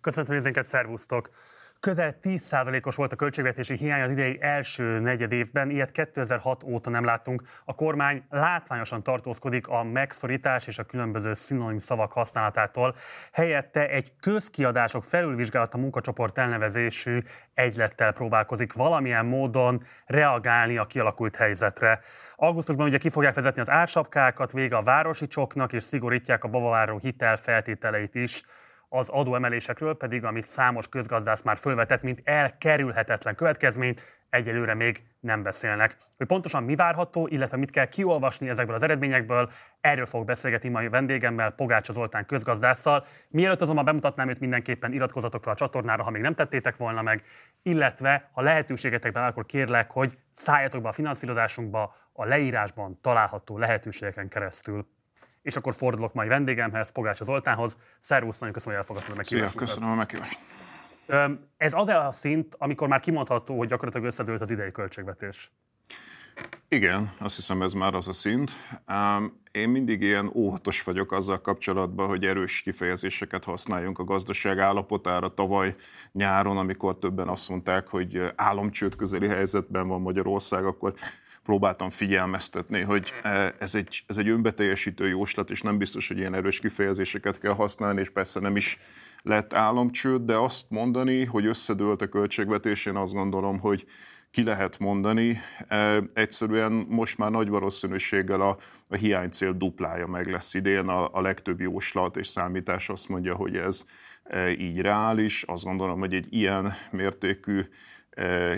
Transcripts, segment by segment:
Köszönöm nézőinket, szervusztok! Közel 10%-os volt a költségvetési hiány az idei első negyed évben, ilyet 2006 óta nem láttunk. A kormány látványosan tartózkodik a megszorítás és a különböző szinonim szavak használatától. Helyette egy közkiadások felülvizsgálata munkacsoport elnevezésű egylettel próbálkozik valamilyen módon reagálni a kialakult helyzetre. Augusztusban ugye ki fogják vezetni az ársapkákat, vége a városi csoknak, és szigorítják a bavaváró hitel feltételeit is az adóemelésekről pedig, amit számos közgazdász már fölvetett, mint elkerülhetetlen következményt, egyelőre még nem beszélnek. Hogy pontosan mi várható, illetve mit kell kiolvasni ezekből az eredményekből, erről fog beszélgetni mai vendégemmel, Pogácsa Zoltán közgazdásszal. Mielőtt azonban bemutatnám őt, mindenképpen iratkozatok fel a csatornára, ha még nem tettétek volna meg, illetve ha lehetőségetekben, akkor kérlek, hogy szálljatok be a finanszírozásunkba a leírásban található lehetőségeken keresztül és akkor fordulok mai vendégemhez, Pogácsa Zoltánhoz. Szervusz, nagyon köszönöm, hogy elfogadtad a meghívást. Köszönöm a meghívást. Ez az a szint, amikor már kimondható, hogy gyakorlatilag összedőlt az idei költségvetés. Igen, azt hiszem ez már az a szint. Én mindig ilyen óhatos vagyok azzal kapcsolatban, hogy erős kifejezéseket használjunk a gazdaság állapotára. Tavaly nyáron, amikor többen azt mondták, hogy államcsőd közeli helyzetben van Magyarország, akkor próbáltam figyelmeztetni, hogy e, ez egy, ez egy önbeteljesítő jóslat, és nem biztos, hogy ilyen erős kifejezéseket kell használni, és persze nem is lett államcsőd, de azt mondani, hogy összedőlt a költségvetés, én azt gondolom, hogy ki lehet mondani. E, egyszerűen most már nagy valószínűséggel a, a hiánycél duplája meg lesz idén, a, a legtöbb jóslat és számítás azt mondja, hogy ez e, így reális. Azt gondolom, hogy egy ilyen mértékű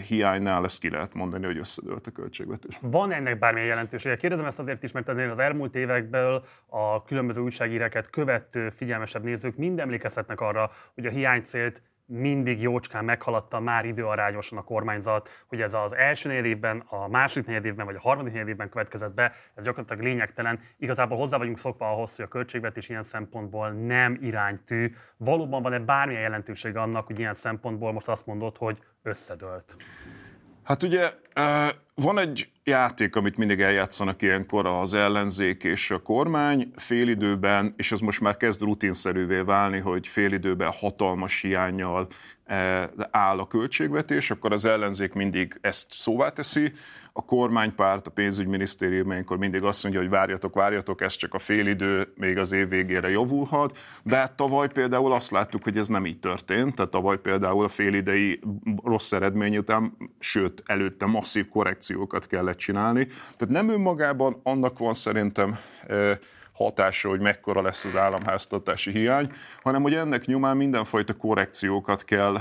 hiánynál ezt ki lehet mondani, hogy összedőlt a költségvetés. Van ennek bármilyen jelentősége? Kérdezem ezt azért is, mert azért az elmúlt évekből a különböző újságíreket követő figyelmesebb nézők mind emlékezhetnek arra, hogy a hiánycélt mindig jócskán meghaladta már időarányosan a kormányzat, hogy ez az első negyed évben, a második negyed évben vagy a harmadik negyed évben következett be, ez gyakorlatilag lényegtelen. Igazából hozzá vagyunk szokva ahhoz, hogy a költségvetés ilyen szempontból nem iránytű. Valóban van-e bármilyen jelentősége annak, hogy ilyen szempontból most azt mondod, hogy összedőlt? Hát ugye van egy játék, amit mindig eljátszanak ilyenkor az ellenzék és a kormány félidőben, és ez most már kezd rutinszerűvé válni, hogy félidőben hatalmas hiányjal áll a költségvetés, akkor az ellenzék mindig ezt szóvá teszi, a kormánypárt, a pénzügyminisztérium ilyenkor mindig azt mondja, hogy várjatok, várjatok, ez csak a félidő, még az év végére javulhat, de hát tavaly például azt láttuk, hogy ez nem így történt, tehát tavaly például a félidei rossz eredmény után, sőt, előtte masszív korrekciókat kellett csinálni, tehát nem önmagában annak van szerintem hatása, hogy mekkora lesz az államháztartási hiány, hanem hogy ennek nyomán mindenfajta korrekciókat kell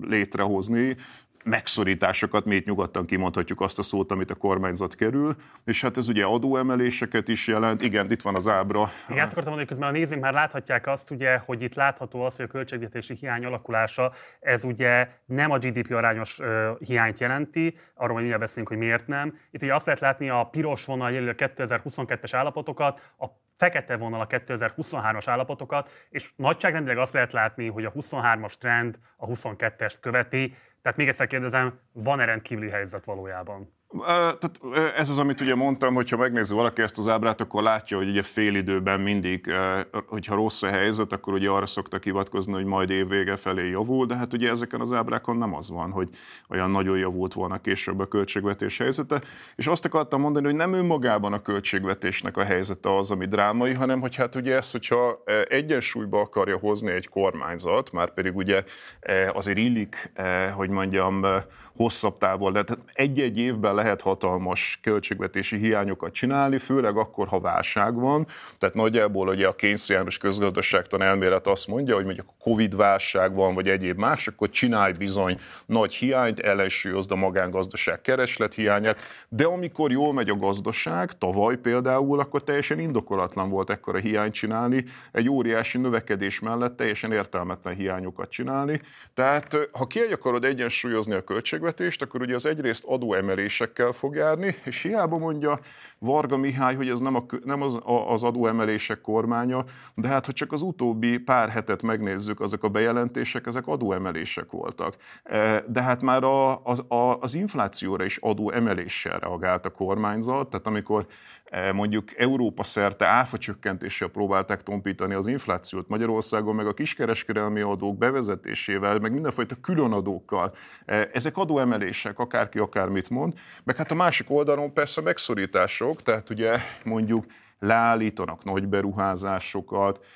létrehozni, megszorításokat, mi itt nyugodtan kimondhatjuk azt a szót, amit a kormányzat kerül, és hát ez ugye adóemeléseket is jelent. Igen, itt van az ábra. Igen, ezt akartam mondani, közben a nézők már láthatják azt, ugye, hogy itt látható az, hogy a költségvetési hiány alakulása, ez ugye nem a GDP arányos uh, hiányt jelenti, arról majd beszélünk, hogy miért nem. Itt ugye azt lehet látni a piros vonal jelöl a 2022-es állapotokat, a fekete vonal a 2023-as állapotokat, és nagyságrendileg azt lehet látni, hogy a 23-as trend a 22-est követi, tehát még egyszer kérdezem, van-e rendkívüli helyzet valójában? Tehát ez az, amit ugye mondtam, hogyha megnézi valaki ezt az ábrát, akkor látja, hogy ugye fél időben mindig, hogyha rossz a helyzet, akkor ugye arra szoktak hivatkozni, hogy majd évvége felé javul, de hát ugye ezeken az ábrákon nem az van, hogy olyan nagyon javult volna később a költségvetés helyzete. És azt akartam mondani, hogy nem önmagában a költségvetésnek a helyzete az, ami drámai, hanem hogy hát ugye ezt, hogyha egyensúlyba akarja hozni egy kormányzat, már pedig ugye azért illik, hogy mondjam, hosszabb távol, de egy-egy évben lehet hatalmas költségvetési hiányokat csinálni, főleg akkor, ha válság van. Tehát nagyjából ugye a kényszerűen közgazdaságtan elmélet azt mondja, hogy mondjuk a Covid válság van, vagy egyéb más, akkor csinálj bizony nagy hiányt, ellensúlyozd a magángazdaság kereslet hiányát, de amikor jól megy a gazdaság, tavaly például, akkor teljesen indokolatlan volt ekkora hiányt csinálni, egy óriási növekedés mellett teljesen értelmetlen hiányokat csinálni. Tehát ha ki akarod egyensúlyozni a költségvetést, akkor ugye az egyrészt adóemelésekkel fog járni, és hiába mondja Varga Mihály, hogy ez nem, a, nem az, az adóemelések kormánya, de hát ha csak az utóbbi pár hetet megnézzük, azok a bejelentések, ezek adóemelések voltak. E, de hát már a, az, a, az inflációra is adóemeléssel reagált a kormányzat, tehát amikor mondjuk Európa szerte áfa csökkentéssel próbálták tompítani az inflációt, Magyarországon meg a kiskereskedelmi adók bevezetésével, meg mindenfajta különadókkal. Ezek adóemelések, akárki akármit mond, meg hát a másik oldalon persze megszorítások, tehát ugye mondjuk leállítanak nagy beruházásokat, e,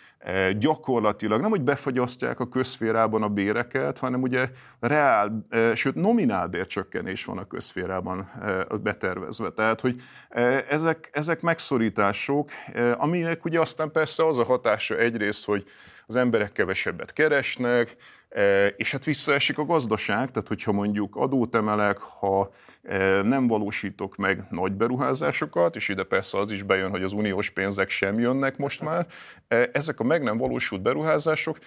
gyakorlatilag nem, hogy befagyasztják a közférában a béreket, hanem ugye reál, sőt nominál bércsökkenés van a közférában betervezve. Tehát, hogy ezek, ezek megszorítások, aminek ugye aztán persze az a hatása egyrészt, hogy az emberek kevesebbet keresnek, és hát visszaesik a gazdaság, tehát hogyha mondjuk adót emelek, ha nem valósítok meg nagy beruházásokat, és ide persze az is bejön, hogy az uniós pénzek sem jönnek most már. Ezek a meg nem valósult beruházások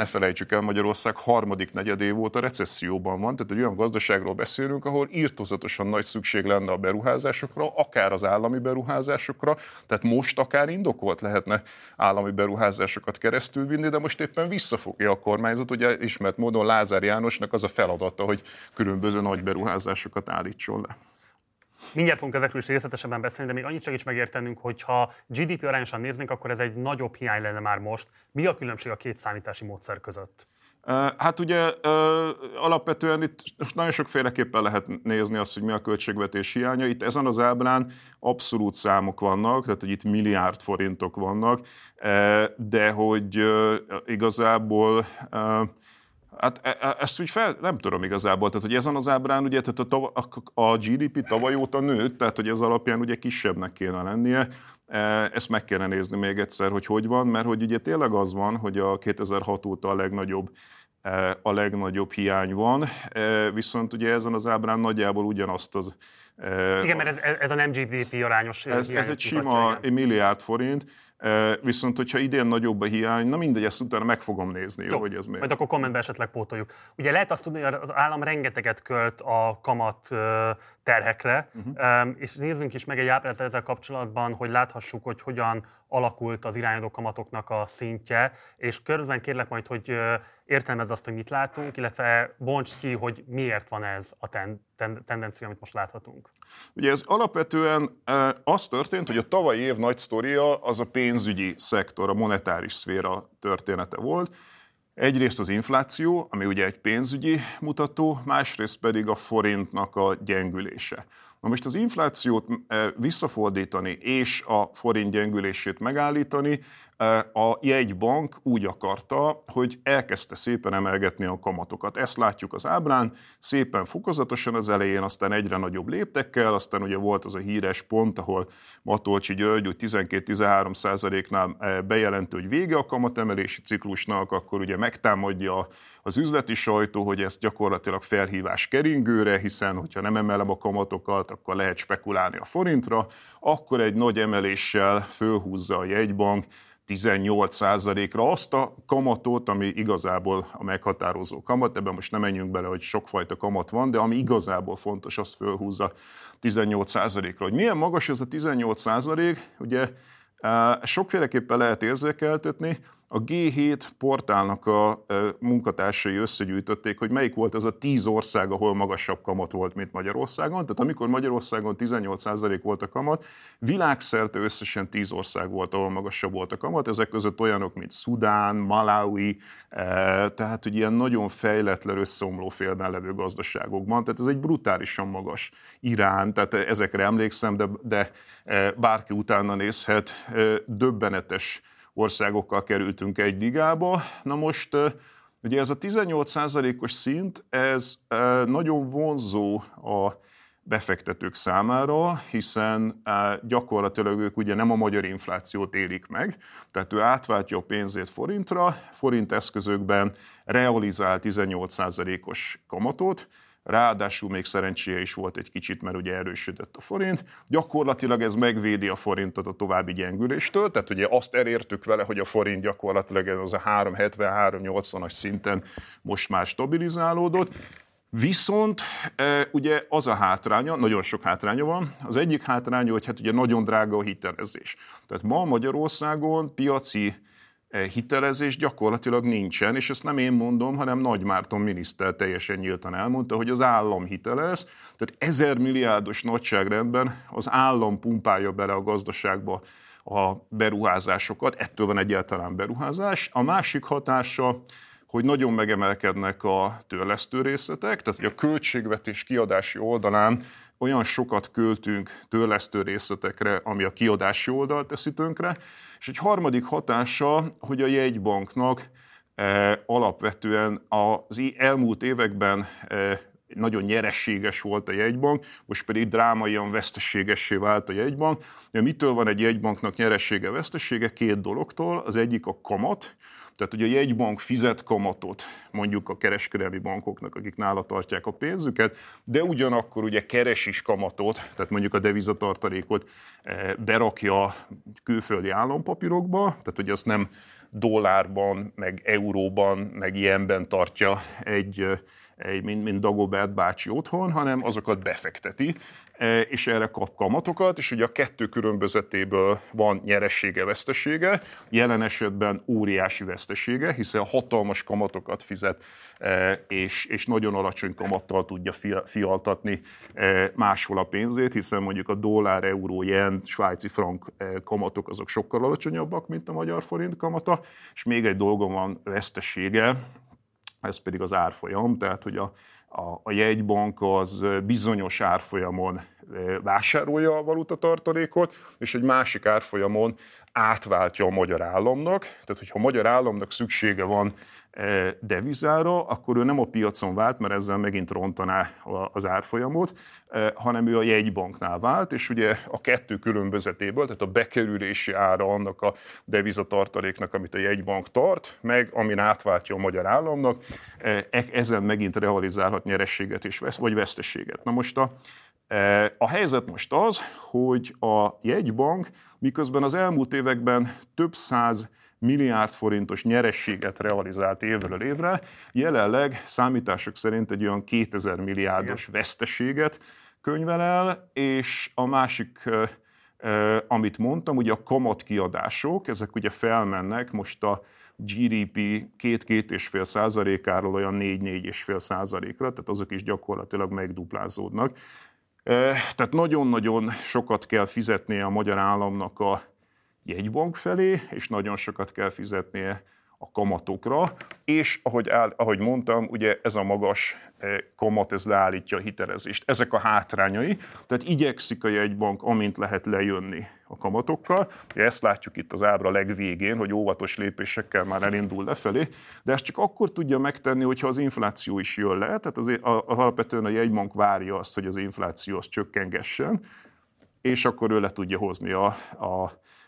ne felejtsük el, Magyarország harmadik negyedév óta recesszióban van, tehát egy olyan gazdaságról beszélünk, ahol írtózatosan nagy szükség lenne a beruházásokra, akár az állami beruházásokra, tehát most akár indokolt lehetne állami beruházásokat keresztül vinni, de most éppen visszafogja a kormányzat, ugye ismert módon Lázár Jánosnak az a feladata, hogy különböző nagy beruházásokat állítson le. Mindjárt fogunk ezekről is részletesebben beszélni, de még annyit segíts megértenünk, hogy ha GDP arányosan néznénk, akkor ez egy nagyobb hiány lenne már most. Mi a különbség a két számítási módszer között? Hát ugye alapvetően itt nagyon sokféleképpen lehet nézni azt, hogy mi a költségvetés hiánya. Itt ezen az ábrán abszolút számok vannak, tehát hogy itt milliárd forintok vannak, de hogy igazából Hát e, e, ezt úgy fel, nem tudom igazából, tehát hogy ezen az ábrán ugye tehát a, tava, a GDP tavaly óta nőtt, tehát hogy ez alapján ugye kisebbnek kéne lennie, e, ezt meg kéne nézni még egyszer, hogy hogy van, mert hogy ugye tényleg az van, hogy a 2006 óta a legnagyobb a legnagyobb hiány van, viszont ugye ezen az ábrán nagyjából ugyanazt az igen, mert ez, ez a nem GDP arányos Ez, ez egy sima igen. milliárd forint, Viszont, hogyha idén nagyobb a hiány, na mindegy, ezt utána meg fogom nézni, jó, hogy ez még. Majd akkor kommentben esetleg pótoljuk. Ugye lehet azt tudni, hogy az állam rengeteget költ a kamat terhekre, uh-huh. és nézzünk is meg egy ábrát ezzel kapcsolatban, hogy láthassuk, hogy hogyan alakult az irányadó kamatoknak a szintje, és közben kérlek majd, hogy értelmezz azt, hogy mit látunk, illetve bonts ki, hogy miért van ez a ten, ten, tendencia, amit most láthatunk. Ugye ez alapvetően e, az történt, hogy a tavalyi év nagy sztoria az a pénzügyi szektor, a monetáris szféra története volt. Egyrészt az infláció, ami ugye egy pénzügyi mutató, másrészt pedig a forintnak a gyengülése. Na most az inflációt visszafordítani és a forint gyengülését megállítani, a jegybank úgy akarta, hogy elkezdte szépen emelgetni a kamatokat. Ezt látjuk az ábrán, szépen fokozatosan az elején, aztán egyre nagyobb léptekkel, aztán ugye volt az a híres pont, ahol Matolcsi György úgy 12-13 százaléknál bejelentő, hogy vége a kamatemelési ciklusnak, akkor ugye megtámadja az üzleti sajtó, hogy ez gyakorlatilag felhívás keringőre, hiszen hogyha nem emelem a kamatokat, akkor lehet spekulálni a forintra, akkor egy nagy emeléssel fölhúzza a jegybank, 18%-ra azt a kamatot, ami igazából a meghatározó kamat, ebben most nem menjünk bele, hogy sokfajta kamat van, de ami igazából fontos, azt fölhúzza 18%-ra. Hogy milyen magas ez a 18%, ugye sokféleképpen lehet érzékeltetni, a G7 portálnak a munkatársai összegyűjtötték, hogy melyik volt az a 10 ország, ahol magasabb kamat volt, mint Magyarországon. Tehát amikor Magyarországon 18% volt a kamat, világszerte összesen 10 ország volt, ahol magasabb volt a kamat. Ezek között olyanok, mint Szudán, Malawi, tehát hogy ilyen nagyon fejletlen összeomló félben levő gazdaságokban. Tehát ez egy brutálisan magas Irán, tehát ezekre emlékszem, de, de bárki utána nézhet, döbbenetes országokkal kerültünk egy ligába. Na most ugye ez a 18%-os szint, ez nagyon vonzó a befektetők számára, hiszen gyakorlatilag ők ugye nem a magyar inflációt élik meg, tehát ő átváltja a pénzét forintra, forint eszközökben realizál 18%-os kamatot, Ráadásul még szerencséje is volt egy kicsit, mert ugye erősödött a forint. Gyakorlatilag ez megvédi a forintot a további gyengüléstől, tehát ugye azt elértük vele, hogy a forint gyakorlatilag ez az a 370-380-as szinten most már stabilizálódott. Viszont e, ugye az a hátránya, nagyon sok hátránya van. Az egyik hátránya, hogy hát ugye nagyon drága a hitelezés. Tehát ma Magyarországon piaci hitelezés gyakorlatilag nincsen, és ezt nem én mondom, hanem Nagy Márton miniszter teljesen nyíltan elmondta, hogy az állam hitelez, tehát ezer milliárdos nagyságrendben az állam pumpálja bele a gazdaságba a beruházásokat, ettől van egyáltalán beruházás. A másik hatása, hogy nagyon megemelkednek a törlesztő részletek, tehát hogy a költségvetés kiadási oldalán olyan sokat költünk törlesztő részletekre, ami a kiadási oldalt teszi tönkre, és egy harmadik hatása, hogy a jegybanknak e, alapvetően az elmúlt években e, nagyon nyerességes volt a jegybank, most pedig drámaian veszteségessé vált a jegybank. Ja, mitől van egy jegybanknak nyeressége, vesztesége? Két dologtól. Az egyik a kamat, tehát ugye a jegybank fizet kamatot mondjuk a kereskedelmi bankoknak, akik nála tartják a pénzüket, de ugyanakkor ugye keres is kamatot, tehát mondjuk a devizatartalékot eh, berakja külföldi állampapírokba, tehát hogy azt nem dollárban, meg euróban, meg ilyenben tartja egy, eh, egy mint, mint Dagobert bácsi otthon, hanem azokat befekteti, és erre kap kamatokat, és ugye a kettő különbözetéből van nyeressége, vesztesége, jelen esetben óriási vesztesége, hiszen hatalmas kamatokat fizet, és, és nagyon alacsony kamattal tudja fialtatni máshol a pénzét, hiszen mondjuk a dollár, euró, jen, svájci frank kamatok azok sokkal alacsonyabbak, mint a magyar forint kamata, és még egy dolgon van vesztesége, ez pedig az árfolyam, tehát hogy a a, a jegybank az bizonyos árfolyamon vásárolja a valutatartalékot, és egy másik árfolyamon átváltja a magyar államnak. Tehát, hogyha a magyar államnak szüksége van devizára, akkor ő nem a piacon vált, mert ezzel megint rontaná az árfolyamot, hanem ő a jegybanknál vált, és ugye a kettő különbözetéből, tehát a bekerülési ára annak a devizatartaléknak, amit a jegybank tart, meg amin átváltja a magyar államnak, e, ezen megint realizálhat nyerességet és vagy veszteséget. Na most a, a helyzet most az, hogy a jegybank miközben az elmúlt években több száz milliárd forintos nyerességet realizált évről évre, jelenleg számítások szerint egy olyan 2000 milliárdos veszteséget könyvel el, és a másik amit mondtam, ugye a kamatkiadások, ezek ugye felmennek, most a GDP 2-2,5 százalékáról olyan 4-4,5 százalékra, tehát azok is gyakorlatilag megduplázódnak. Tehát nagyon-nagyon sokat kell fizetnie a magyar államnak a jegybank felé, és nagyon sokat kell fizetnie a kamatokra, és ahogy, áll, ahogy mondtam, ugye ez a magas eh, kamat, ez leállítja a hitelezést. Ezek a hátrányai, tehát igyekszik a jegybank, amint lehet lejönni a kamatokkal. Ezt látjuk itt az ábra legvégén, hogy óvatos lépésekkel már elindul lefelé, de ezt csak akkor tudja megtenni, hogyha az infláció is jön le, tehát az, alapvetően a jegybank várja azt, hogy az infláció az csökkengessen, és akkor ő le tudja hozni a, a E,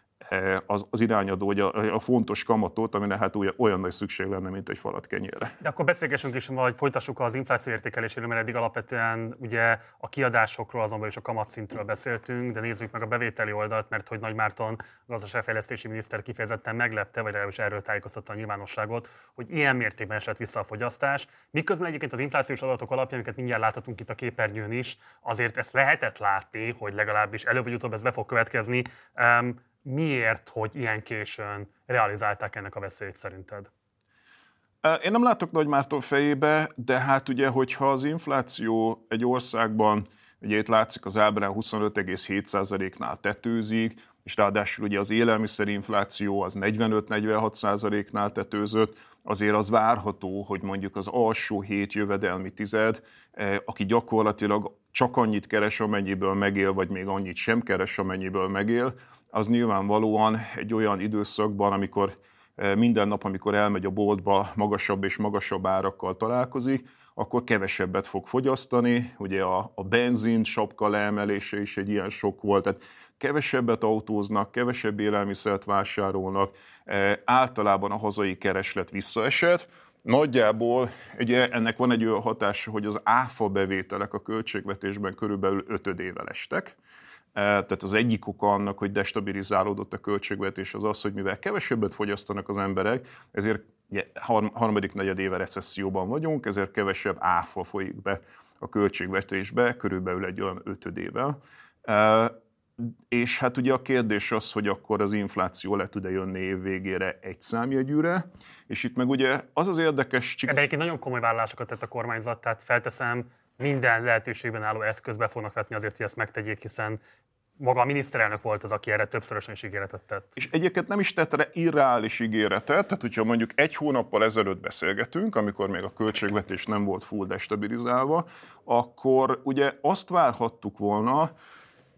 az, az irányadó, hogy a, a fontos kamatot, amire hát olyan nagy szükség lenne, mint egy falat kenyérre. De akkor beszélgessünk is, vagy folytassuk az infláció értékeléséről, mert eddig alapvetően ugye a kiadásokról, azonban is a kamatszintről beszéltünk, de nézzük meg a bevételi oldalt, mert hogy Nagy Márton gazdaságfejlesztési miniszter kifejezetten meglepte, vagy legalábbis erről tájékoztatta a nyilvánosságot, hogy ilyen mértékben esett vissza a fogyasztás. Miközben egyébként az inflációs adatok alapján, amiket mindjárt láthatunk itt a képernyőn is, azért ezt lehetett látni, hogy legalábbis előbb vagy utóbb ez be fog következni. Um, miért, hogy ilyen későn realizálták ennek a veszélyt szerinted? Én nem látok Nagy Márton fejébe, de hát ugye, hogyha az infláció egy országban, ugye itt látszik az ábrán 25,7%-nál tetőzik, és ráadásul ugye az élelmiszerinfláció az 45-46%-nál tetőzött, azért az várható, hogy mondjuk az alsó hét jövedelmi tized, aki gyakorlatilag csak annyit keres, amennyiből megél, vagy még annyit sem keres, amennyiből megél, az nyilvánvalóan egy olyan időszakban, amikor eh, minden nap, amikor elmegy a boltba, magasabb és magasabb árakkal találkozik, akkor kevesebbet fog fogyasztani. Ugye a, a benzin sapka leemelése is egy ilyen sok volt, tehát kevesebbet autóznak, kevesebb élelmiszert vásárolnak, e, általában a hazai kereslet visszaesett. Nagyjából ugye ennek van egy olyan hatása, hogy az áfa bevételek a költségvetésben körülbelül ötödével estek. E, tehát az egyik oka annak, hogy destabilizálódott a költségvetés az az, hogy mivel kevesebbet fogyasztanak az emberek, ezért harmadik negyed éve recesszióban vagyunk, ezért kevesebb áfa folyik be a költségvetésbe, körülbelül egy olyan ötödével. E, és hát ugye a kérdés az, hogy akkor az infláció le tud-e jönni év végére egy számjegyűre, és itt meg ugye az az érdekes... Csik... egyébként nagyon komoly vállalásokat tett a kormányzat, tehát felteszem, minden lehetőségben álló eszközbe fognak vetni azért, hogy ezt megtegyék, hiszen maga a miniszterelnök volt az, aki erre többszörösen is ígéretet tett. És egyébként nem is tett erre irreális ígéretet, tehát hogyha mondjuk egy hónappal ezelőtt beszélgetünk, amikor még a költségvetés nem volt full destabilizálva, akkor ugye azt várhattuk volna,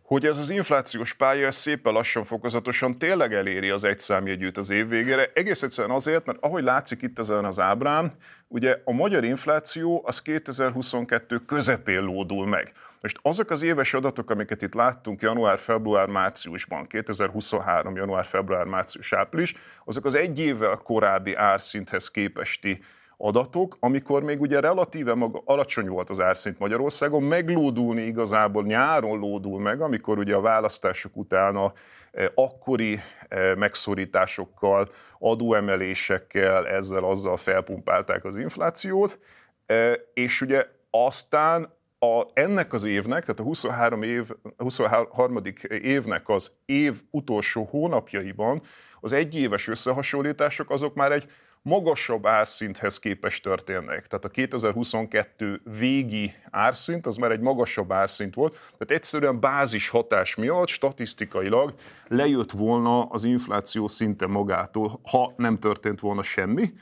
hogy ez az inflációs pálya ez szépen lassan, fokozatosan tényleg eléri az egyszámjegyűt az év végére. Egész egyszerűen azért, mert ahogy látszik itt ezen az ábrán, ugye a magyar infláció az 2022 közepén lódul meg. Most azok az éves adatok, amiket itt láttunk január, február, márciusban, 2023. január, február, március, április, azok az egy évvel korábbi árszinthez képesti adatok, amikor még ugye relatíve maga alacsony volt az árszint Magyarországon, meglódulni igazából nyáron lódul meg, amikor ugye a választások után a e, akkori e, megszorításokkal, adóemelésekkel, ezzel azzal felpumpálták az inflációt, e, és ugye aztán a, ennek az évnek, tehát a 23, év, 23. évnek az év utolsó hónapjaiban az egyéves összehasonlítások azok már egy magasabb árszinthez képest történnek. Tehát a 2022 végi árszint az már egy magasabb árszint volt, tehát egyszerűen bázis hatás miatt statisztikailag lejött volna az infláció szinte magától, ha nem történt volna semmi,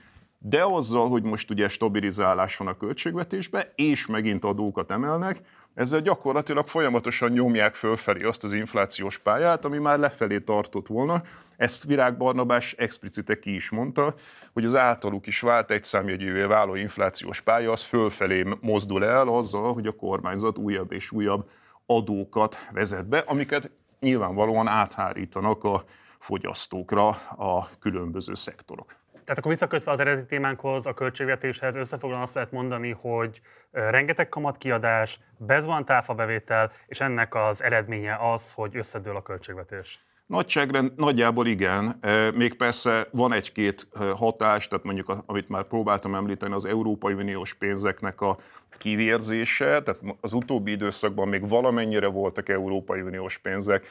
de azzal, hogy most ugye stabilizálás van a költségvetésben, és megint adókat emelnek, ezzel gyakorlatilag folyamatosan nyomják fölfelé azt az inflációs pályát, ami már lefelé tartott volna. Ezt Virág Barnabás explicite ki is mondta, hogy az általuk is vált egy számjegyűvé váló inflációs pálya, az fölfelé mozdul el azzal, hogy a kormányzat újabb és újabb adókat vezet be, amiket nyilvánvalóan áthárítanak a fogyasztókra a különböző szektorok. Tehát akkor visszakötve az eredeti témánkhoz, a költségvetéshez összefoglalóan azt lehet mondani, hogy rengeteg kamatkiadás, bezvant bevétel, és ennek az eredménye az, hogy összedől a költségvetés. Nagyságrend nagyjából igen, még persze van egy-két hatás, tehát mondjuk, amit már próbáltam említeni, az Európai Uniós pénzeknek a kivérzése, tehát az utóbbi időszakban még valamennyire voltak Európai Uniós pénzek,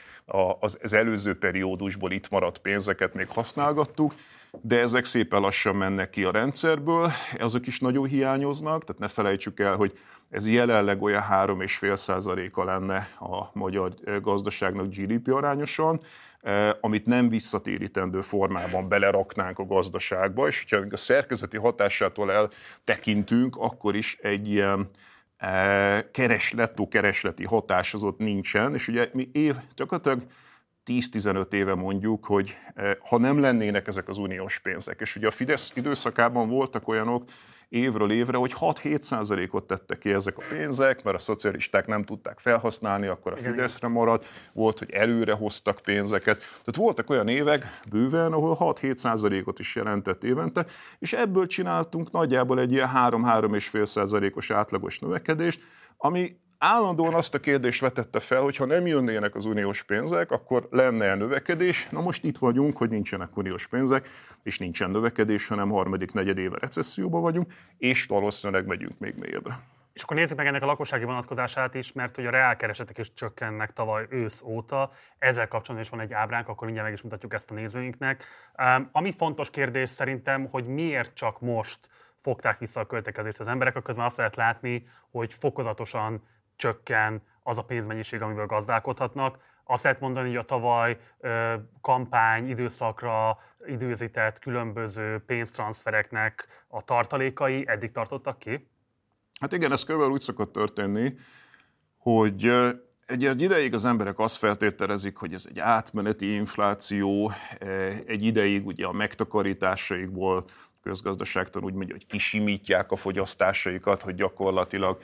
az előző periódusból itt maradt pénzeket még használgattuk, de ezek szépen lassan mennek ki a rendszerből, azok is nagyon hiányoznak, tehát ne felejtsük el, hogy ez jelenleg olyan 3,5 százaléka lenne a magyar gazdaságnak GDP arányosan, eh, amit nem visszatérítendő formában beleraknánk a gazdaságba, és hogyha a szerkezeti hatásától eltekintünk, akkor is egy ilyen eh, keres, lettó keresleti hatás az ott nincsen, és ugye mi év, gyakorlatilag 10-15 éve mondjuk, hogy ha nem lennének ezek az uniós pénzek, és ugye a Fidesz időszakában voltak olyanok évről évre, hogy 6-7 százalékot tettek ki ezek a pénzek, mert a szocialisták nem tudták felhasználni, akkor a Fideszre maradt, volt, hogy előre hoztak pénzeket. Tehát voltak olyan évek bőven, ahol 6-7 százalékot is jelentett évente, és ebből csináltunk nagyjából egy ilyen 3-3,5 százalékos átlagos növekedést, ami állandóan azt a kérdést vetette fel, hogy ha nem jönnének az uniós pénzek, akkor lenne -e növekedés. Na most itt vagyunk, hogy nincsenek uniós pénzek, és nincsen növekedés, hanem harmadik, negyed éve recesszióban vagyunk, és valószínűleg megyünk még mélyebbre. És akkor nézzük meg ennek a lakossági vonatkozását is, mert hogy a reálkeresetek is csökkennek tavaly ősz óta. Ezzel kapcsolatban is van egy ábránk, akkor mindjárt meg is mutatjuk ezt a nézőinknek. Um, ami fontos kérdés szerintem, hogy miért csak most fogták vissza a költekezést az emberek, közben azt lehet látni, hogy fokozatosan csökken az a pénzmennyiség, amiből gazdálkodhatnak. Azt lehet mondani, hogy a tavaly kampány időszakra időzített különböző pénztranszfereknek a tartalékai eddig tartottak ki? Hát igen, ez körülbelül úgy szokott történni, hogy egy, egy ideig az emberek azt feltételezik, hogy ez egy átmeneti infláció, egy ideig ugye a megtakarításaikból közgazdaságtan úgy mondja, hogy kisimítják a fogyasztásaikat, hogy gyakorlatilag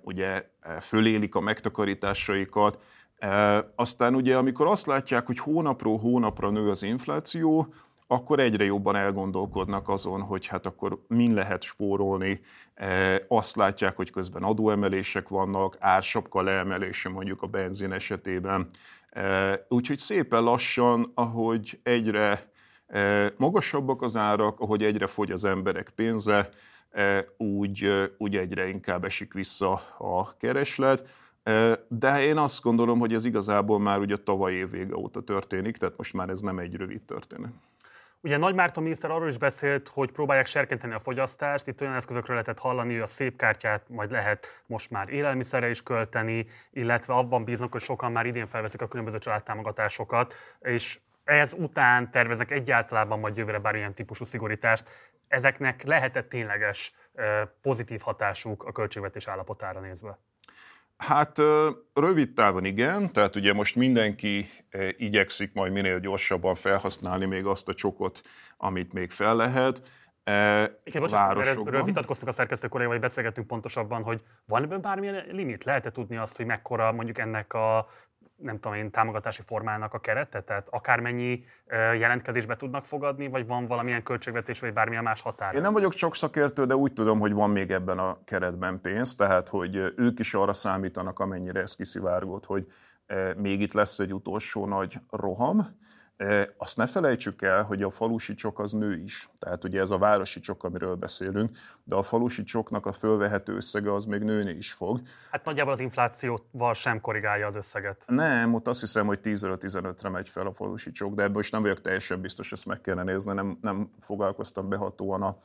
ugye e, fölélik a megtakarításaikat. E, aztán ugye, amikor azt látják, hogy hónapról hónapra nő az infláció, akkor egyre jobban elgondolkodnak azon, hogy hát akkor min lehet spórolni. Azt látják, hogy közben adóemelések vannak, ársapka leemelése mondjuk a benzin esetében. Úgyhogy szépen lassan, ahogy egyre magasabbak az árak, ahogy egyre fogy az emberek pénze, úgy, úgy egyre inkább esik vissza a kereslet. De én azt gondolom, hogy ez igazából már ugye tavaly év vége óta történik, tehát most már ez nem egy rövid történet. Ugye Nagy Márton miniszter arról is beszélt, hogy próbálják serkenteni a fogyasztást. Itt olyan eszközökről lehetett hallani, hogy a szép kártyát majd lehet most már élelmiszerre is költeni, illetve abban bíznak, hogy sokan már idén felveszik a különböző családtámogatásokat, és ez után terveznek egyáltalán majd jövőre bármilyen típusú szigorítást. Ezeknek lehetett tényleges pozitív hatásuk a költségvetés állapotára nézve? Hát rövid távon igen, tehát ugye most mindenki igyekszik majd minél gyorsabban felhasználni még azt a csokot, amit még fel lehet. Igen, bocsánat, erről vitatkoztunk a szerkesztő kollégával, hogy beszélgettünk pontosabban, hogy van ebben bármilyen limit? Lehet-e tudni azt, hogy mekkora mondjuk ennek a nem tudom én, támogatási formának a kerete? Tehát akármennyi jelentkezésbe tudnak fogadni, vagy van valamilyen költségvetés, vagy bármilyen más határ? Én nem vagyok csak szakértő, de úgy tudom, hogy van még ebben a keretben pénz, tehát hogy ők is arra számítanak, amennyire ez kiszivárgott, hogy még itt lesz egy utolsó nagy roham, azt ne felejtsük el, hogy a falusi csok az nő is. Tehát ugye ez a városi csok, amiről beszélünk, de a falusi csoknak a fölvehető összege az még nőni is fog. Hát nagyjából az inflációval sem korrigálja az összeget. Nem, ott azt hiszem, hogy 10-ről 15-re megy fel a falusi csok, de ebből is nem vagyok teljesen biztos, ezt meg kellene nézni, nem, nem foglalkoztam behatóan a,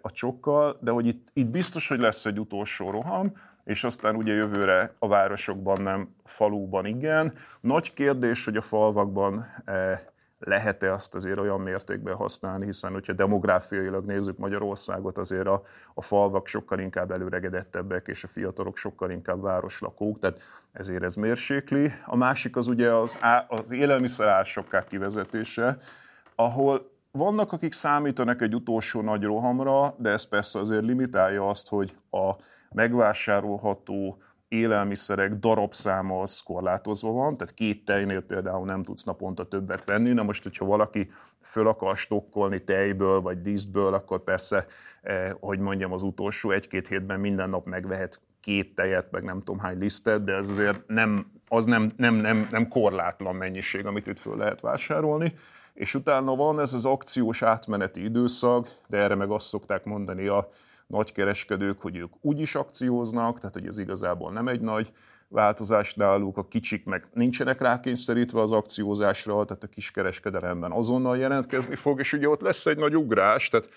a csokkal, de hogy itt, itt biztos, hogy lesz egy utolsó roham, és aztán ugye jövőre a városokban nem, faluban igen. Nagy kérdés, hogy a falvakban eh, lehet-e azt azért olyan mértékben használni, hiszen hogyha demográfiailag nézzük Magyarországot, azért a, a falvak sokkal inkább előregedettebbek, és a fiatalok sokkal inkább városlakók, tehát ezért ez mérsékli. A másik az ugye az, á, az élelmiszer ársokká kivezetése, ahol vannak, akik számítanak egy utolsó nagy rohamra, de ez persze azért limitálja azt, hogy a megvásárolható élelmiszerek darabszáma az korlátozva van, tehát két tejnél például nem tudsz naponta többet venni. Na most, hogyha valaki föl akar stokkolni tejből vagy díszből, akkor persze, eh, hogy mondjam, az utolsó egy-két hétben minden nap megvehet két tejet, meg nem tudom hány lisztet, de ez azért nem, az nem, nem, nem, nem korlátlan mennyiség, amit itt föl lehet vásárolni. És utána van ez az akciós átmeneti időszak, de erre meg azt szokták mondani a nagykereskedők, hogy ők úgy is akcióznak, tehát hogy ez igazából nem egy nagy változás náluk, a kicsik meg nincsenek rákényszerítve az akciózásra, tehát a kiskereskedelemben azonnal jelentkezni fog, és ugye ott lesz egy nagy ugrás, tehát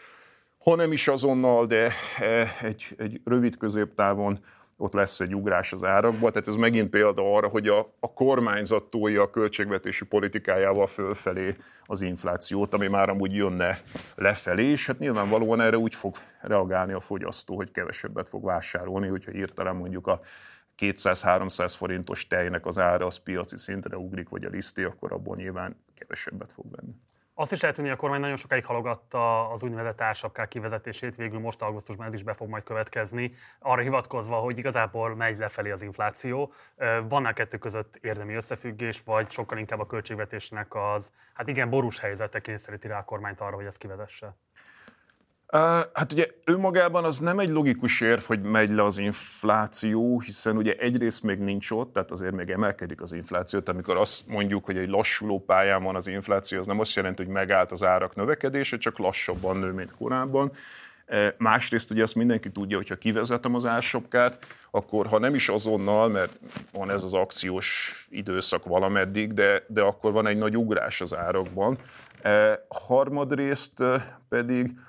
ha nem is azonnal, de eh, egy, egy rövid középtávon ott lesz egy ugrás az árakba. Tehát ez megint példa arra, hogy a, a kormányzat tolja a költségvetési politikájával fölfelé az inflációt, ami már amúgy jönne lefelé, és hát nyilvánvalóan erre úgy fog reagálni a fogyasztó, hogy kevesebbet fog vásárolni, hogyha írtelen mondjuk a 200-300 forintos tejnek az ára az piaci szintre ugrik, vagy a liszté, akkor abból nyilván kevesebbet fog venni. Azt is lehet hogy a kormány nagyon sokáig halogatta az úgynevezett ársapkák kivezetését, végül most augusztusban ez is be fog majd következni, arra hivatkozva, hogy igazából megy lefelé az infláció. Van a kettő között érdemi összefüggés, vagy sokkal inkább a költségvetésnek az, hát igen, borús helyzete kényszeríti rá a kormányt arra, hogy ezt kivezesse? Hát ugye önmagában az nem egy logikus érv, hogy megy le az infláció, hiszen ugye egyrészt még nincs ott, tehát azért még emelkedik az infláció. Tehát amikor azt mondjuk, hogy egy lassuló pályán van az infláció, az nem azt jelenti, hogy megállt az árak növekedése, csak lassabban nő, mint korábban. Másrészt ugye azt mindenki tudja, hogy ha kivezetem az ársapkát, akkor ha nem is azonnal, mert van ez az akciós időszak valameddig, de, de akkor van egy nagy ugrás az árakban. Harmadrészt pedig E,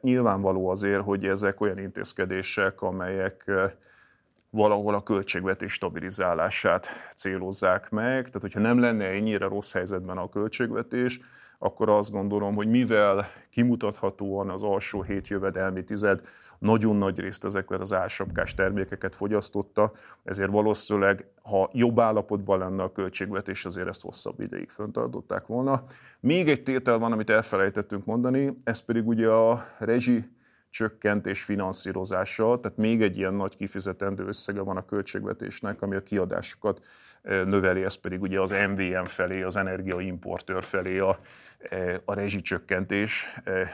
nyilvánvaló azért, hogy ezek olyan intézkedések, amelyek e, valahol a költségvetés stabilizálását célozzák meg. Tehát, hogyha nem lenne ennyire rossz helyzetben a költségvetés, akkor azt gondolom, hogy mivel kimutathatóan az alsó hét jövedelmi tized nagyon nagy részt ezeket az álsapkás termékeket fogyasztotta, ezért valószínűleg, ha jobb állapotban lenne a költségvetés, azért ezt hosszabb ideig föntartották volna. Még egy tétel van, amit elfelejtettünk mondani, ez pedig ugye a rezsi csökkentés finanszírozása, tehát még egy ilyen nagy kifizetendő összege van a költségvetésnek, ami a kiadásokat növeli, ez pedig ugye az MVM felé, az energiaimportőr felé a, a rezsicsökkentés,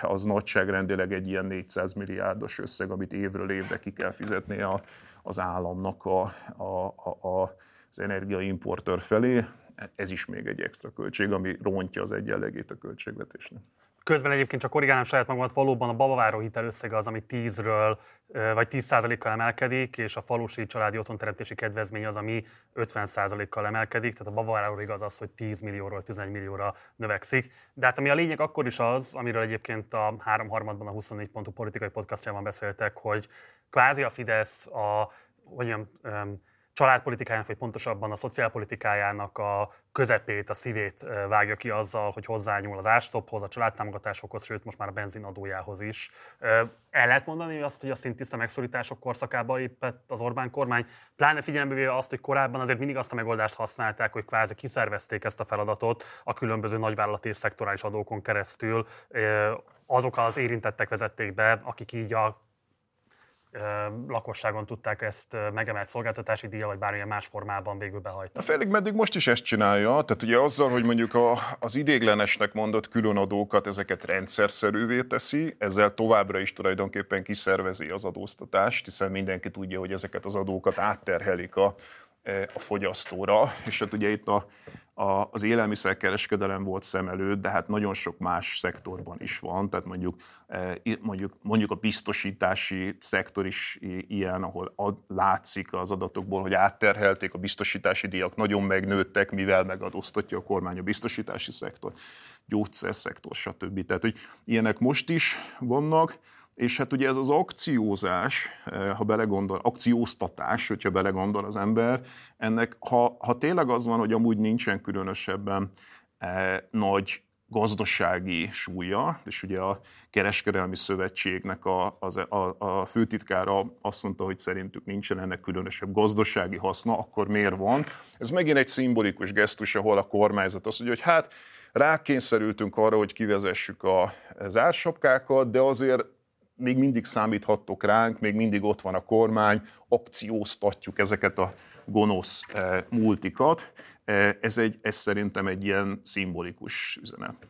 az nagyságrendileg egy ilyen 400 milliárdos összeg, amit évről évre ki kell fizetni a, az államnak a, a, a, az energiaimportőr felé. Ez is még egy extra költség, ami rontja az egyenlegét a költségvetésnek. Közben egyébként csak korrigálnám saját magamat, valóban a babaváró hitel összege az, ami 10-ről vagy 10%-kal emelkedik, és a falusi családi otthonteremtési kedvezmény az, ami 50%-kal emelkedik, tehát a babaváró igaz az, hogy 10 millióról 11 millióra növekszik. De hát ami a lényeg akkor is az, amiről egyébként a 3 harmadban a 24 pontú politikai podcastjában beszéltek, hogy kvázi a Fidesz a, hogy mondjam, családpolitikájának, vagy pontosabban a szociálpolitikájának a közepét, a szívét vágja ki azzal, hogy hozzányúl az ástophoz, a családtámogatásokhoz, sőt most már a benzinadójához is. El lehet mondani azt, hogy a szintiszta megszorítások korszakába éppett az Orbán kormány, pláne figyelembe véve azt, hogy korábban azért mindig azt a megoldást használták, hogy kvázi kiszervezték ezt a feladatot a különböző nagyvállalati és szektorális adókon keresztül, azok az érintettek vezették be, akik így a lakosságon tudták ezt megemelt szolgáltatási díja, vagy bármilyen más formában végül behajtani. Félig meddig most is ezt csinálja, tehát ugye azzal, hogy mondjuk a, az idéglenesnek mondott különadókat, ezeket rendszerszerűvé teszi, ezzel továbbra is tulajdonképpen kiszervezi az adóztatást, hiszen mindenki tudja, hogy ezeket az adókat átterhelik a, a fogyasztóra, és hát ugye itt a a, az élelmiszerkereskedelem volt szem előtt, de hát nagyon sok más szektorban is van, tehát mondjuk, e, mondjuk, mondjuk a biztosítási szektor is ilyen, ahol ad, látszik az adatokból, hogy átterhelték a biztosítási díjak, nagyon megnőttek, mivel megadóztatja a kormány a biztosítási szektor, gyógyszerszektor, stb. Tehát, hogy ilyenek most is vannak, és hát ugye ez az akciózás, eh, ha belegondol, akcióztatás, hogyha belegondol az ember, ennek, ha, ha tényleg az van, hogy amúgy nincsen különösebben eh, nagy gazdasági súlya, és ugye a kereskedelmi szövetségnek a, az, a, a főtitkára azt mondta, hogy szerintük nincsen ennek különösebb gazdasági haszna, akkor miért van? Ez megint egy szimbolikus gesztus, ahol a kormányzat azt mondja, hogy hát rákényszerültünk arra, hogy kivezessük a zársapkákat, de azért még mindig számíthattok ránk, még mindig ott van a kormány, akcióztatjuk ezeket a gonosz eh, multikat. Eh, ez, egy, ez szerintem egy ilyen szimbolikus üzenet.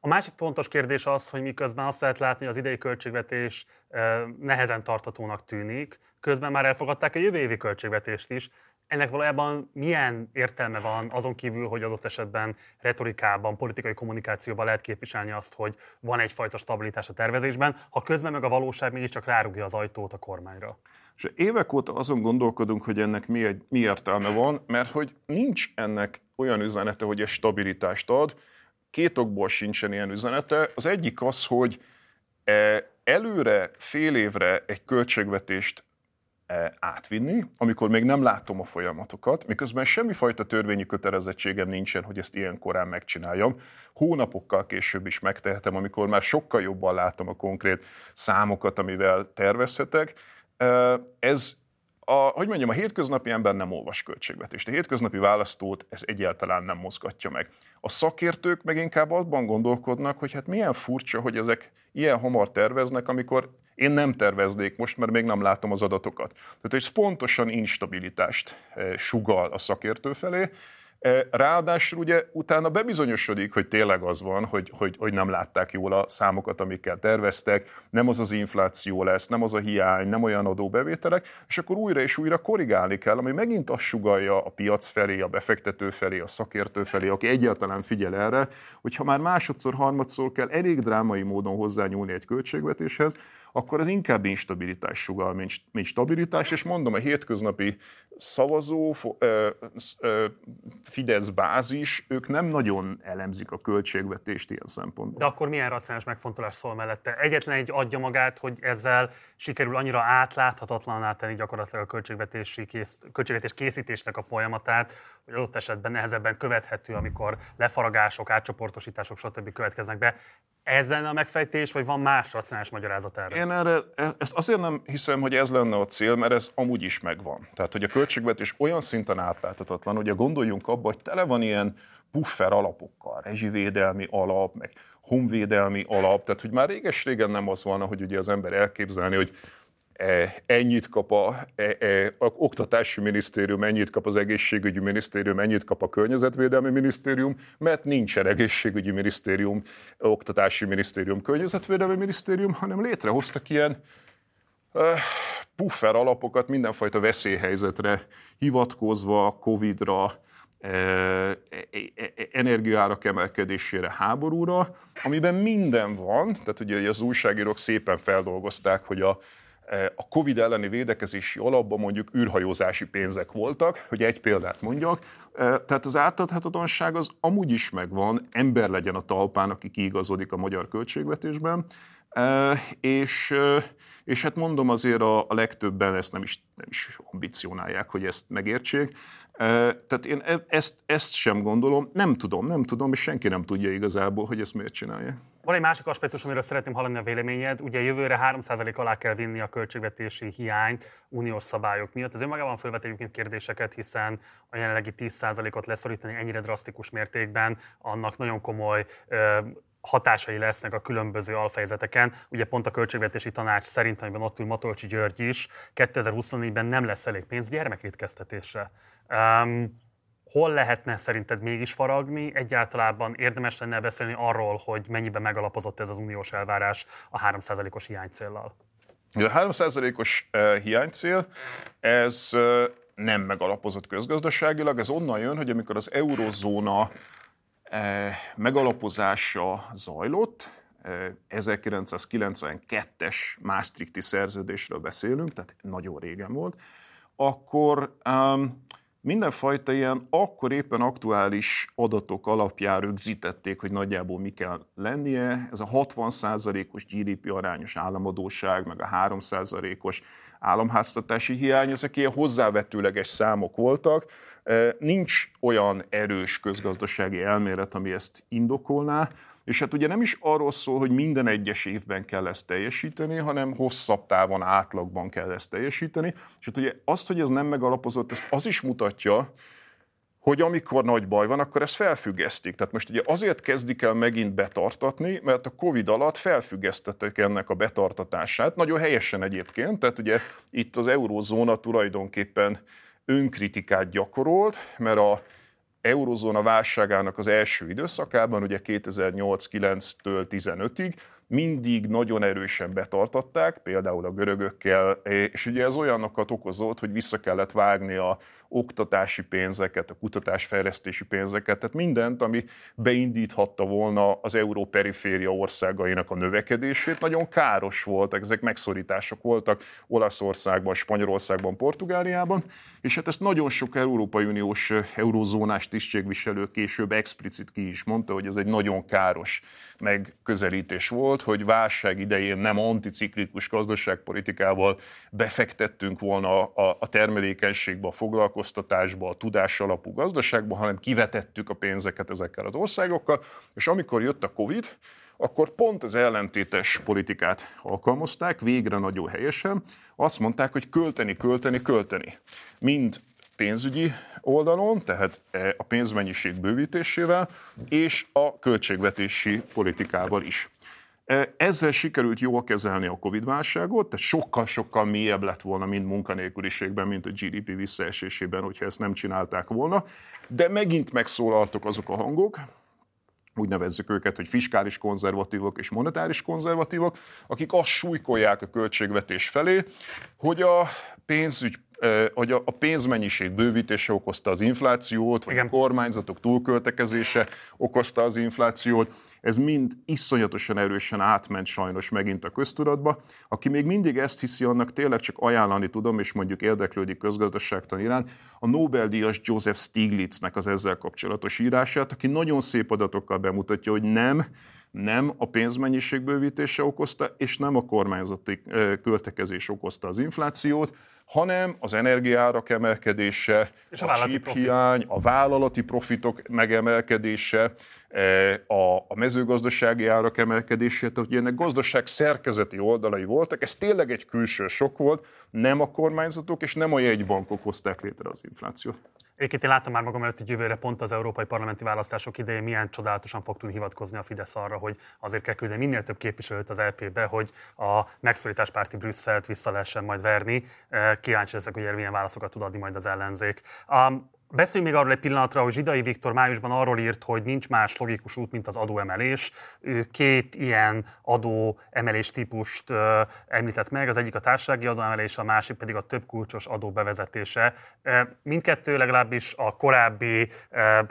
A másik fontos kérdés az, hogy miközben azt lehet látni, hogy az idei költségvetés eh, nehezen tartatónak tűnik, közben már elfogadták a jövő évi költségvetést is, ennek valójában milyen értelme van azon kívül, hogy adott esetben retorikában, politikai kommunikációban lehet képviselni azt, hogy van egyfajta stabilitás a tervezésben, ha közben meg a valóság mégiscsak rárugja az ajtót a kormányra? És évek óta azon gondolkodunk, hogy ennek mi, egy, mi értelme van, mert hogy nincs ennek olyan üzenete, hogy ez stabilitást ad. Két okból sincsen ilyen üzenete. Az egyik az, hogy e, előre, fél évre egy költségvetést átvinni, amikor még nem látom a folyamatokat, miközben semmifajta törvényi kötelezettségem nincsen, hogy ezt ilyen korán megcsináljam. Hónapokkal később is megtehetem, amikor már sokkal jobban látom a konkrét számokat, amivel tervezhetek. Ez a, hogy mondjam, a hétköznapi ember nem olvas költségvetést. A hétköznapi választót ez egyáltalán nem mozgatja meg. A szakértők meg inkább abban gondolkodnak, hogy hát milyen furcsa, hogy ezek ilyen hamar terveznek, amikor én nem terveznék most, mert még nem látom az adatokat. Tehát ez pontosan instabilitást eh, sugal a szakértő felé, E, ráadásul ugye utána bebizonyosodik, hogy tényleg az van, hogy, hogy, hogy nem látták jól a számokat, amikkel terveztek, nem az az infláció lesz, nem az a hiány, nem olyan adóbevételek, és akkor újra és újra korrigálni kell, ami megint azt sugalja a piac felé, a befektető felé, a szakértő felé, aki egyáltalán figyel erre, hogy ha már másodszor, harmadszor kell elég drámai módon hozzányúlni egy költségvetéshez, akkor az inkább instabilitás sugal, mint, mint stabilitás, és mondom, a hétköznapi szavazó, Fidesz bázis, ők nem nagyon elemzik a költségvetést ilyen szempontból. De akkor milyen racionális megfontolás szól mellette? Egyetlen egy adja magát, hogy ezzel sikerül annyira átláthatatlaná tenni gyakorlatilag a költségvetési kész, költségvetés készítésnek a folyamatát, hogy adott esetben nehezebben követhető, amikor lefaragások, átcsoportosítások, stb. következnek be. Ez lenne a megfejtés, vagy van más racionális magyarázat erre? Én erre, e- ezt azért nem hiszem, hogy ez lenne a cél, mert ez amúgy is megvan. Tehát, hogy a költségvetés olyan szinten átláthatatlan, hogy gondoljunk abba, hogy tele van ilyen puffer alapokkal, rezsivédelmi alap, meg honvédelmi alap, tehát hogy már réges-régen nem az van, hogy ugye az ember elképzelni, hogy E, ennyit kap a, e, e, a oktatási minisztérium, ennyit kap az egészségügyi minisztérium, ennyit kap a környezetvédelmi minisztérium, mert nincsen egészségügyi minisztérium, oktatási minisztérium, környezetvédelmi minisztérium, hanem létrehoztak ilyen uh, puffer alapokat mindenfajta veszélyhelyzetre hivatkozva, Covid-ra, energiárak emelkedésére, háborúra, amiben minden van, tehát ugye az újságírók szépen feldolgozták, hogy a, a Covid elleni védekezési alapban mondjuk űrhajózási pénzek voltak, hogy egy példát mondjak. Tehát az átadhatatlanság az amúgy is megvan, ember legyen a talpán, aki kiigazodik a magyar költségvetésben, és, és hát mondom azért a, a legtöbben ezt nem is, nem is ambicionálják, hogy ezt megértsék. Tehát én e, ezt, ezt sem gondolom, nem tudom, nem tudom, és senki nem tudja igazából, hogy ezt miért csinálja. Van egy másik aspektus, amiről szeretném hallani a véleményed. Ugye jövőre 3% alá kell vinni a költségvetési hiányt uniós szabályok miatt. Ez önmagában felvet egyébként kérdéseket, hiszen a jelenlegi 10%-ot leszorítani ennyire drasztikus mértékben, annak nagyon komoly hatásai lesznek a különböző alfejezeteken. Ugye pont a költségvetési tanács szerint, amiben ott ül Matolcsi György is, 2024-ben nem lesz elég pénz gyermekétkeztetésre. Um, hol lehetne szerinted mégis faragni? Egyáltalában érdemes lenne beszélni arról, hogy mennyiben megalapozott ez az uniós elvárás a 3%-os hiánycéllal? A 3%-os hiánycél, ez nem megalapozott közgazdaságilag, ez onnan jön, hogy amikor az eurozóna megalapozása zajlott, 1992-es Maastrichti szerződésről beszélünk, tehát nagyon régen volt, akkor um, mindenfajta ilyen akkor éppen aktuális adatok alapján rögzítették, hogy nagyjából mi kell lennie. Ez a 60%-os GDP arányos államadóság, meg a 3%-os államháztatási hiány, ezek ilyen hozzávetőleges számok voltak. Nincs olyan erős közgazdasági elmélet, ami ezt indokolná, és hát ugye nem is arról szól, hogy minden egyes évben kell ezt teljesíteni, hanem hosszabb távon átlagban kell ezt teljesíteni. És hát ugye azt, hogy ez nem megalapozott, ezt az is mutatja, hogy amikor nagy baj van, akkor ezt felfüggesztik. Tehát most ugye azért kezdik el megint betartatni, mert a Covid alatt felfüggesztettek ennek a betartatását, nagyon helyesen egyébként, tehát ugye itt az eurózóna tulajdonképpen önkritikát gyakorolt, mert a eurozóna válságának az első időszakában, ugye 2008-9-től 15-ig, mindig nagyon erősen betartatták, például a görögökkel, és ugye ez olyanokat okozott, hogy vissza kellett vágni a oktatási pénzeket, a kutatásfejlesztési pénzeket, tehát mindent, ami beindíthatta volna az európeriféria országainak a növekedését, nagyon káros volt, ezek megszorítások voltak Olaszországban, Spanyolországban, Portugáliában, és hát ezt nagyon sok Európai Uniós eurozónás tisztségviselő később explicit ki is mondta, hogy ez egy nagyon káros megközelítés volt, hogy válság idején nem anticiklikus gazdaságpolitikával befektettünk volna a, a termelékenységbe, a foglalkoztatásba, a tudás alapú gazdaságba, hanem kivetettük a pénzeket ezekkel az országokkal, és amikor jött a Covid, akkor pont az ellentétes politikát alkalmazták, végre nagyon helyesen. Azt mondták, hogy költeni, költeni, költeni. Mind pénzügyi oldalon, tehát e, a pénzmennyiség bővítésével, és a költségvetési politikával is. Ezzel sikerült jól kezelni a Covid-válságot, tehát sokkal-sokkal mélyebb lett volna, mint munkanélküliségben, mint a GDP visszaesésében, hogyha ezt nem csinálták volna. De megint megszólaltak azok a hangok, úgy nevezzük őket, hogy fiskális konzervatívok és monetáris konzervatívok, akik azt súlykolják a költségvetés felé, hogy a pénzügy hogy a pénzmennyiség bővítése okozta az inflációt, vagy Igen. a kormányzatok túlköltekezése okozta az inflációt. Ez mind iszonyatosan erősen átment sajnos megint a köztudatba. Aki még mindig ezt hiszi, annak tényleg csak ajánlani tudom, és mondjuk érdeklődik közgazdaságtan iránt, a Nobel-díjas Joseph Stiglitznek az ezzel kapcsolatos írását, aki nagyon szép adatokkal bemutatja, hogy nem, nem a pénzmennyiség bővítése okozta, és nem a kormányzati költekezés okozta az inflációt, hanem az energiárak emelkedése, és a, a hiány, a vállalati profitok megemelkedése, e, a, a mezőgazdasági árak emelkedése, tehát hogy ennek gazdaság szerkezeti oldalai voltak, ez tényleg egy külső sok volt, nem a kormányzatok és nem a jegybankok hozták létre az inflációt. Egyébként én láttam már magam előtt, hogy jövőre pont az európai parlamenti választások idején milyen csodálatosan fog tudni hivatkozni a Fidesz arra, hogy azért kell küldeni minél több képviselőt az LP-be, hogy a megszorításpárti Brüsszelt vissza lehessen majd verni. Kíváncsi leszek, hogy milyen válaszokat tud adni majd az ellenzék. Um, Beszéljünk még arról egy pillanatra, hogy Zsidai Viktor májusban arról írt, hogy nincs más logikus út, mint az adóemelés. Ő két ilyen adóemelés típust említett meg, az egyik a társasági adóemelés, a másik pedig a több kulcsos adó bevezetése. Mindkettő legalábbis a korábbi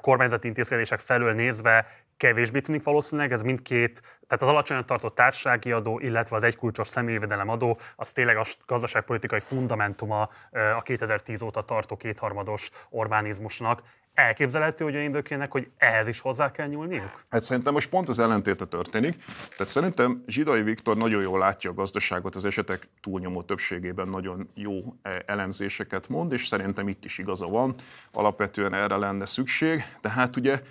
kormányzati intézkedések felől nézve kevésbé tűnik valószínűleg, ez mindkét, tehát az alacsonyan tartott társasági adó, illetve az egykulcsos személyvédelem adó, az tényleg a gazdaságpolitikai fundamentuma a 2010 óta tartó kétharmados Orbánizmusnak. Elképzelhető, hogy indökének, hogy ehhez is hozzá kell nyúlniuk? Hát szerintem most pont az ellentéte történik. Tehát szerintem Zsidai Viktor nagyon jól látja a gazdaságot, az esetek túlnyomó többségében nagyon jó e, elemzéseket mond, és szerintem itt is igaza van. Alapvetően erre lenne szükség. Tehát ugye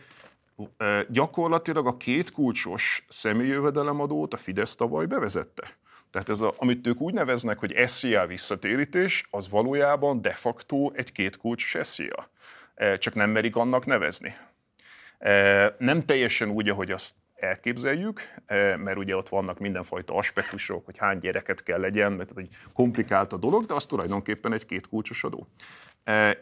gyakorlatilag a két kulcsos személyjövedelemadót a Fidesz tavaly bevezette. Tehát ez, a, amit ők úgy neveznek, hogy SZIA visszatérítés, az valójában de facto egy két kulcsos SZIA. Csak nem merik annak nevezni. Nem teljesen úgy, ahogy azt elképzeljük, mert ugye ott vannak mindenfajta aspektusok, hogy hány gyereket kell legyen, mert egy komplikált a dolog, de az tulajdonképpen egy két kulcsos adó.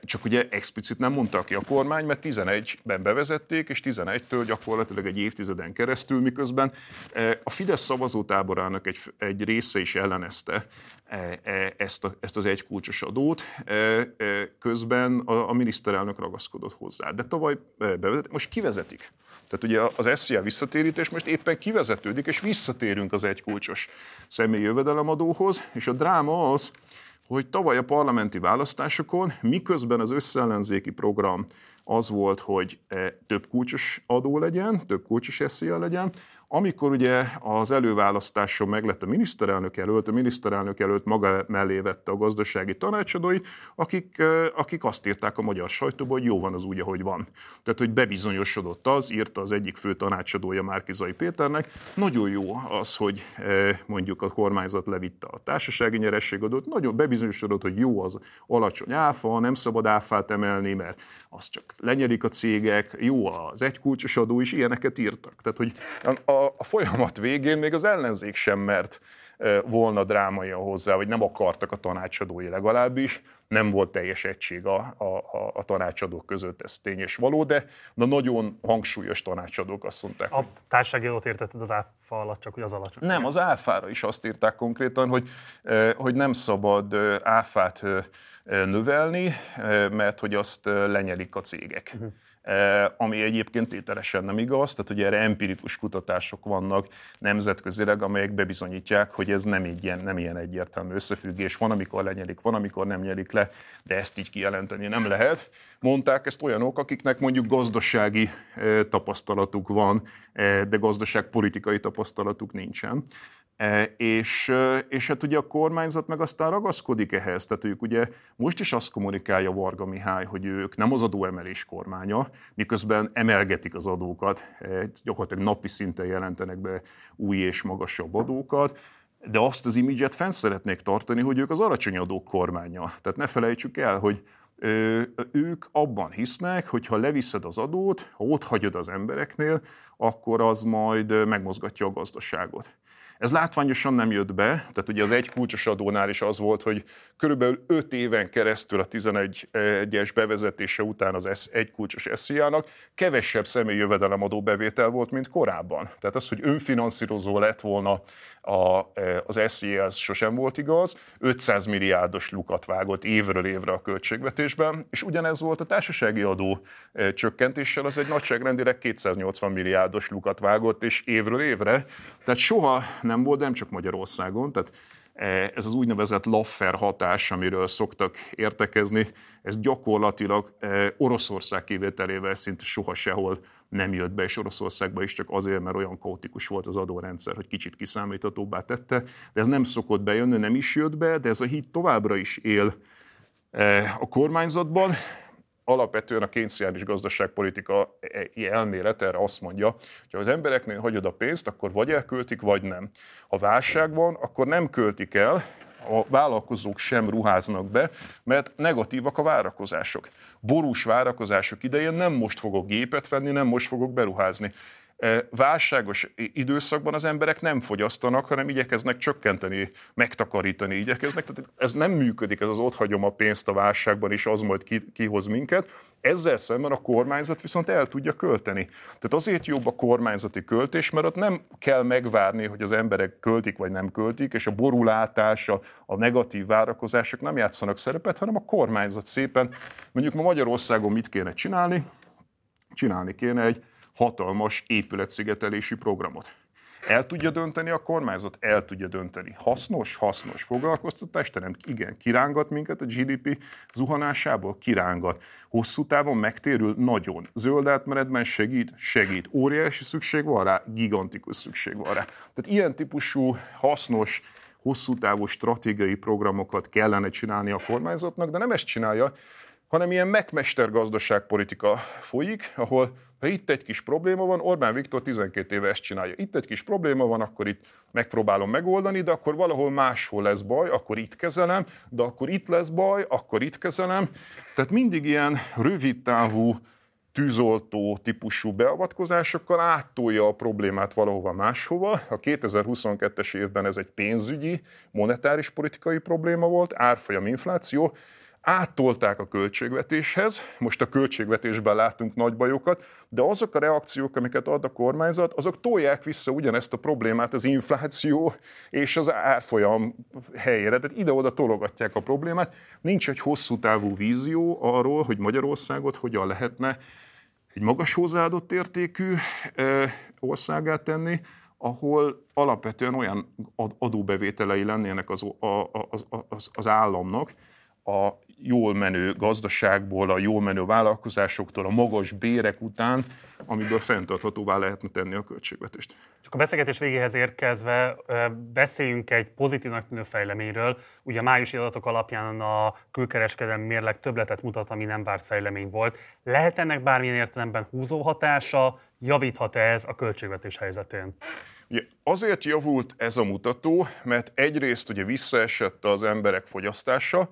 Csak ugye explicit nem mondta ki a kormány, mert 11-ben bevezették, és 11-től gyakorlatilag egy évtizeden keresztül, miközben a Fidesz szavazótáborának egy, egy része is ellenezte ezt, a, ezt az egykulcsos adót, közben a, a miniszterelnök ragaszkodott hozzá. De tavaly bevezették, most kivezetik. Tehát ugye az SZIA visszatérítés most éppen kivezetődik, és visszatérünk az egykulcsos személyi jövedelemadóhoz, és a dráma az, hogy tavaly a parlamenti választásokon, miközben az összeellenzéki program az volt, hogy e, több kulcsos adó legyen, több kulcsos eszélyel legyen, amikor ugye az előválasztáson meglett a miniszterelnök előtt, a miniszterelnök előtt maga mellé vette a gazdasági tanácsadói, akik, akik azt írták a magyar sajtóban, hogy jó van az úgy, ahogy van. Tehát, hogy bebizonyosodott az, írta az egyik fő tanácsadója Márkizai Péternek, nagyon jó az, hogy mondjuk a kormányzat levitte a társasági nyerességadót, nagyon bebizonyosodott, hogy jó az alacsony áfa, nem szabad áfát emelni, mert az csak lenyelik a cégek, jó az egykulcsos adó is, ilyeneket írtak. Tehát, hogy a, a, folyamat végén még az ellenzék sem mert volna drámai hozzá, vagy nem akartak a tanácsadói legalábbis, nem volt teljes egység a, a, a tanácsadók között, ez tény és való, de de nagyon hangsúlyos tanácsadók azt mondták. A társasági adót értetted az áfa alatt, csak hogy az alacsony. Nem, az áfára is azt írták konkrétan, hogy, hogy nem szabad áfát növelni, mert hogy azt lenyelik a cégek. Uh-huh. Ami egyébként tételesen nem igaz, tehát ugye erre empirikus kutatások vannak nemzetközileg, amelyek bebizonyítják, hogy ez nem, így ilyen, nem ilyen egyértelmű összefüggés. Van, amikor lenyelik, van, amikor nem nyelik le, de ezt így kijelenteni nem lehet. Mondták ezt olyanok, akiknek mondjuk gazdasági tapasztalatuk van, de gazdaságpolitikai tapasztalatuk nincsen. E, és, e, és hát ugye a kormányzat meg aztán ragaszkodik ehhez, tehát ők ugye most is azt kommunikálja Varga Mihály, hogy ők nem az adóemelés kormánya, miközben emelgetik az adókat, e, gyakorlatilag napi szinten jelentenek be új és magasabb adókat, de azt az imidzset fenn szeretnék tartani, hogy ők az alacsony adók kormánya. Tehát ne felejtsük el, hogy ők abban hisznek, hogy ha leviszed az adót, ha ott hagyod az embereknél, akkor az majd megmozgatja a gazdaságot. Ez látványosan nem jött be, tehát ugye az egy kulcsos adónál is az volt, hogy körülbelül 5 éven keresztül a 11-es bevezetése után az egy kulcsos SZIA-nak kevesebb személyi jövedelemadó bevétel volt, mint korábban. Tehát az, hogy önfinanszírozó lett volna a, az SZIA, az sosem volt igaz, 500 milliárdos lukat vágott évről évre a költségvetésben, és ugyanez volt a társasági adó csökkentéssel, az egy nagyságrendileg 280 milliárdos lukat vágott, és évről évre. Tehát soha nem volt, nem csak Magyarországon, tehát e, ez az úgynevezett Laffer hatás, amiről szoktak értekezni, ez gyakorlatilag e, Oroszország kivételével szinte soha sehol nem jött be, és Oroszországba is csak azért, mert olyan kaotikus volt az adórendszer, hogy kicsit kiszámíthatóbbá tette, de ez nem szokott bejönni, nem is jött be, de ez a hit továbbra is él e, a kormányzatban, alapvetően a kényszerűs gazdaságpolitika elmélet erre azt mondja, hogy ha az embereknél hagyod a pénzt, akkor vagy elköltik, vagy nem. Ha válság van, akkor nem költik el, a vállalkozók sem ruháznak be, mert negatívak a várakozások. Borús várakozások idején nem most fogok gépet venni, nem most fogok beruházni. Válságos időszakban az emberek nem fogyasztanak, hanem igyekeznek csökkenteni, megtakarítani igyekeznek. Tehát ez nem működik, ez az ott hagyom a pénzt a válságban, és az majd ki, kihoz minket. Ezzel szemben a kormányzat viszont el tudja költeni. Tehát azért jobb a kormányzati költés, mert ott nem kell megvárni, hogy az emberek költik vagy nem költik, és a borulátás, a, a negatív várakozások nem játszanak szerepet, hanem a kormányzat szépen, mondjuk ma Magyarországon mit kéne csinálni? Csinálni kéne egy hatalmas épületszigetelési programot. El tudja dönteni a kormányzat? El tudja dönteni. Hasznos? Hasznos. Foglalkoztatás terem? Igen. Kirángat minket a GDP zuhanásából? Kirángat. Hosszú távon megtérül? Nagyon. Zöld átmenetben segít? Segít. Óriási szükség van rá? Gigantikus szükség van rá. Tehát ilyen típusú hasznos, hosszú távú stratégiai programokat kellene csinálni a kormányzatnak, de nem ezt csinálja, hanem ilyen megmester gazdaságpolitika folyik, ahol ha itt egy kis probléma van, Orbán Viktor 12 éve ezt csinálja. Itt egy kis probléma van, akkor itt megpróbálom megoldani, de akkor valahol máshol lesz baj, akkor itt kezelem, de akkor itt lesz baj, akkor itt kezelem. Tehát mindig ilyen rövid távú, tűzoltó típusú beavatkozásokkal áttolja a problémát valahova máshova. A 2022-es évben ez egy pénzügyi, monetáris politikai probléma volt, árfolyam infláció, áttolták a költségvetéshez, most a költségvetésben látunk nagy bajokat, de azok a reakciók, amiket ad a kormányzat, azok tolják vissza ugyanezt a problémát az infláció és az árfolyam helyére. Tehát ide-oda tologatják a problémát. Nincs egy hosszú távú vízió arról, hogy Magyarországot hogyan lehetne egy magas hozzáadott értékű országát tenni, ahol alapvetően olyan adóbevételei lennének az, az, az, az államnak, a jól menő gazdaságból, a jól menő vállalkozásoktól, a magas bérek után, amiből fenntarthatóvá lehetne tenni a költségvetést. Csak a beszélgetés végéhez érkezve beszéljünk egy pozitívnak tűnő fejleményről. Ugye a májusi adatok alapján a külkereskedelmi mérleg többletet mutat, ami nem várt fejlemény volt. Lehet ennek bármilyen értelemben húzó hatása, javíthat ez a költségvetés helyzetén? Ugye azért javult ez a mutató, mert egyrészt ugye visszaesett az emberek fogyasztása,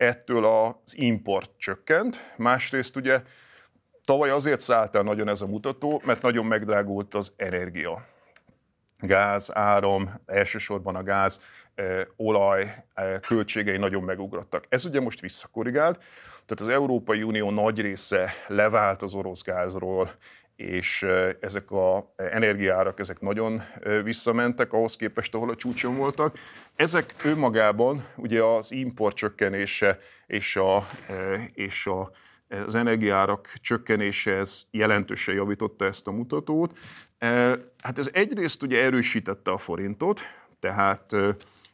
ettől az import csökkent, másrészt ugye tavaly azért szállt el nagyon ez a mutató, mert nagyon megdrágult az energia. Gáz, áram, elsősorban a gáz, eh, olaj eh, költségei nagyon megugrottak. Ez ugye most visszakorrigált, tehát az Európai Unió nagy része levált az orosz gázról, és ezek az energiárak ezek nagyon visszamentek ahhoz képest, ahol a csúcson voltak. Ezek önmagában ugye az import csökkenése és, a, és a, az energiárak csökkenése ez jelentősen javította ezt a mutatót. Hát ez egyrészt ugye erősítette a forintot, tehát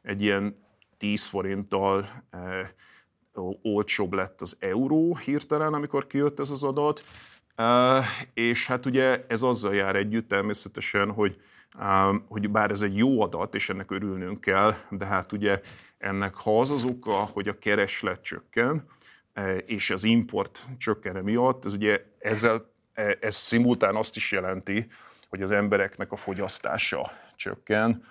egy ilyen 10 forinttal olcsóbb lett az euró hirtelen, amikor kijött ez az adat. És hát ugye ez azzal jár együtt természetesen, hogy, hogy bár ez egy jó adat, és ennek örülnünk kell, de hát ugye ennek ha az az oka, hogy a kereslet csökken, és az import csökken miatt, ez ugye ezzel, e, ez szimultán azt is jelenti, hogy az embereknek a fogyasztása csökken,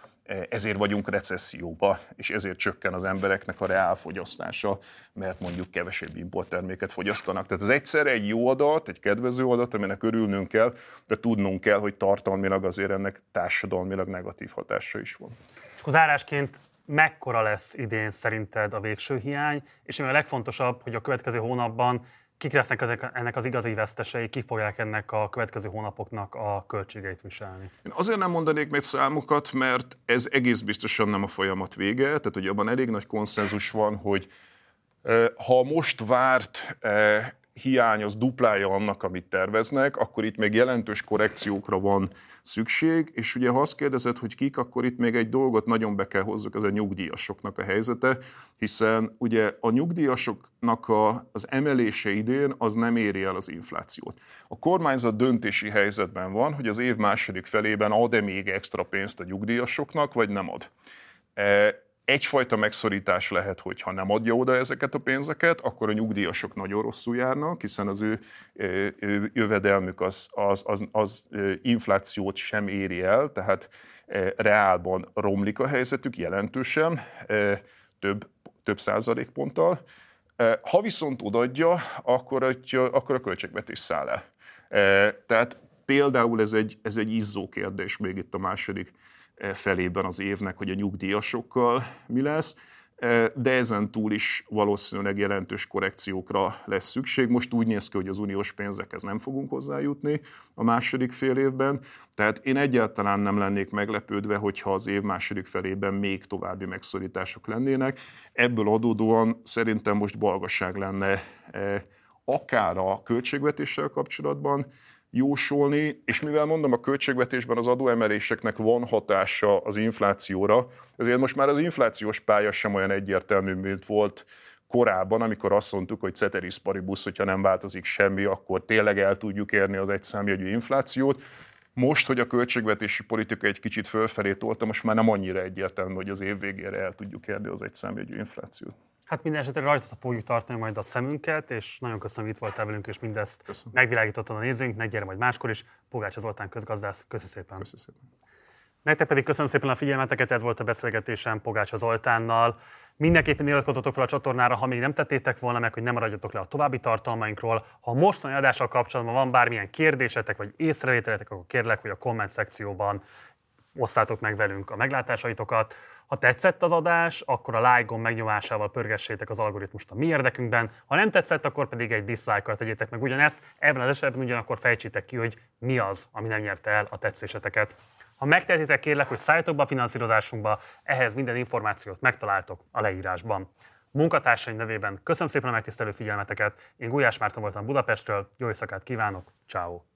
ezért vagyunk recesszióba, és ezért csökken az embereknek a reálfogyasztása, mert mondjuk kevesebb importterméket fogyasztanak. Tehát ez egyszerre egy jó adat, egy kedvező adat, aminek örülnünk kell, de tudnunk kell, hogy tartalmilag azért ennek társadalmilag negatív hatása is van. És akkor zárásként mekkora lesz idén szerinted a végső hiány, és ami a legfontosabb, hogy a következő hónapban kik lesznek ezek, ennek az igazi vesztesei, kik fogják ennek a következő hónapoknak a költségeit viselni? Én azért nem mondanék még számokat, mert ez egész biztosan nem a folyamat vége, tehát hogy abban elég nagy konszenzus van, hogy ha most várt hiány az duplája annak, amit terveznek, akkor itt még jelentős korrekciókra van szükség, és ugye ha azt kérdezed, hogy kik, akkor itt még egy dolgot nagyon be kell hozzuk, ez a nyugdíjasoknak a helyzete, hiszen ugye a nyugdíjasoknak a, az emelése idén az nem éri el az inflációt. A kormányzat döntési helyzetben van, hogy az év második felében ad-e még extra pénzt a nyugdíjasoknak, vagy nem ad. E, egyfajta megszorítás lehet, hogy ha nem adja oda ezeket a pénzeket, akkor a nyugdíjasok nagyon rosszul járnak, hiszen az ő, ő jövedelmük az, az, az, az inflációt sem éri el, tehát reálban romlik a helyzetük jelentősen, több, több százalékponttal. Ha viszont odaadja, akkor, akkor a költségvetés száll el. Tehát például ez egy, ez egy izzó kérdés még itt a második felében az évnek, hogy a nyugdíjasokkal mi lesz de ezen túl is valószínűleg jelentős korrekciókra lesz szükség. Most úgy néz ki, hogy az uniós pénzekhez nem fogunk hozzájutni a második fél évben, tehát én egyáltalán nem lennék meglepődve, hogyha az év második felében még további megszorítások lennének. Ebből adódóan szerintem most balgasság lenne akár a költségvetéssel kapcsolatban, jósolni, és mivel mondom, a költségvetésben az adóemeléseknek van hatása az inflációra, ezért most már az inflációs pálya sem olyan egyértelmű, mint volt korábban, amikor azt mondtuk, hogy ceteris paribus, hogyha nem változik semmi, akkor tényleg el tudjuk érni az egyszámjegyű inflációt. Most, hogy a költségvetési politika egy kicsit fölfelé tolta, most már nem annyira egyértelmű, hogy az év végére el tudjuk érni az egyszámjegyű inflációt. Hát minden esetre rajta fogjuk tartani majd a szemünket, és nagyon köszönöm, hogy itt voltál velünk, és mindezt köszönöm. megvilágítottad a nézőinknek, gyere majd máskor is. Pogács Zoltán közgazdász, köszönöm szépen. Köszönöm szépen. Nektek pedig köszönöm szépen a figyelmeteket, ez volt a beszélgetésem Pogács Zoltánnal. Mindenképpen iratkozzatok fel a csatornára, ha még nem tettétek volna meg, hogy nem maradjatok le a további tartalmainkról. Ha mostani adással kapcsolatban van bármilyen kérdésetek vagy észrevételetek, akkor kérlek, hogy a komment szekcióban osszátok meg velünk a meglátásaitokat. Ha tetszett az adás, akkor a like gomb megnyomásával pörgessétek az algoritmust a mi érdekünkben. Ha nem tetszett, akkor pedig egy dislike-kal tegyétek meg ugyanezt. Ebben az esetben ugyanakkor fejtsétek ki, hogy mi az, ami nem nyerte el a tetszéseteket. Ha megtehetitek, kérlek, hogy szálljatok be a finanszírozásunkba, ehhez minden információt megtaláltok a leírásban. Munkatársaim nevében köszönöm szépen a megtisztelő figyelmeteket. Én Gulyás Márton voltam Budapestről, jó éjszakát kívánok, ciao.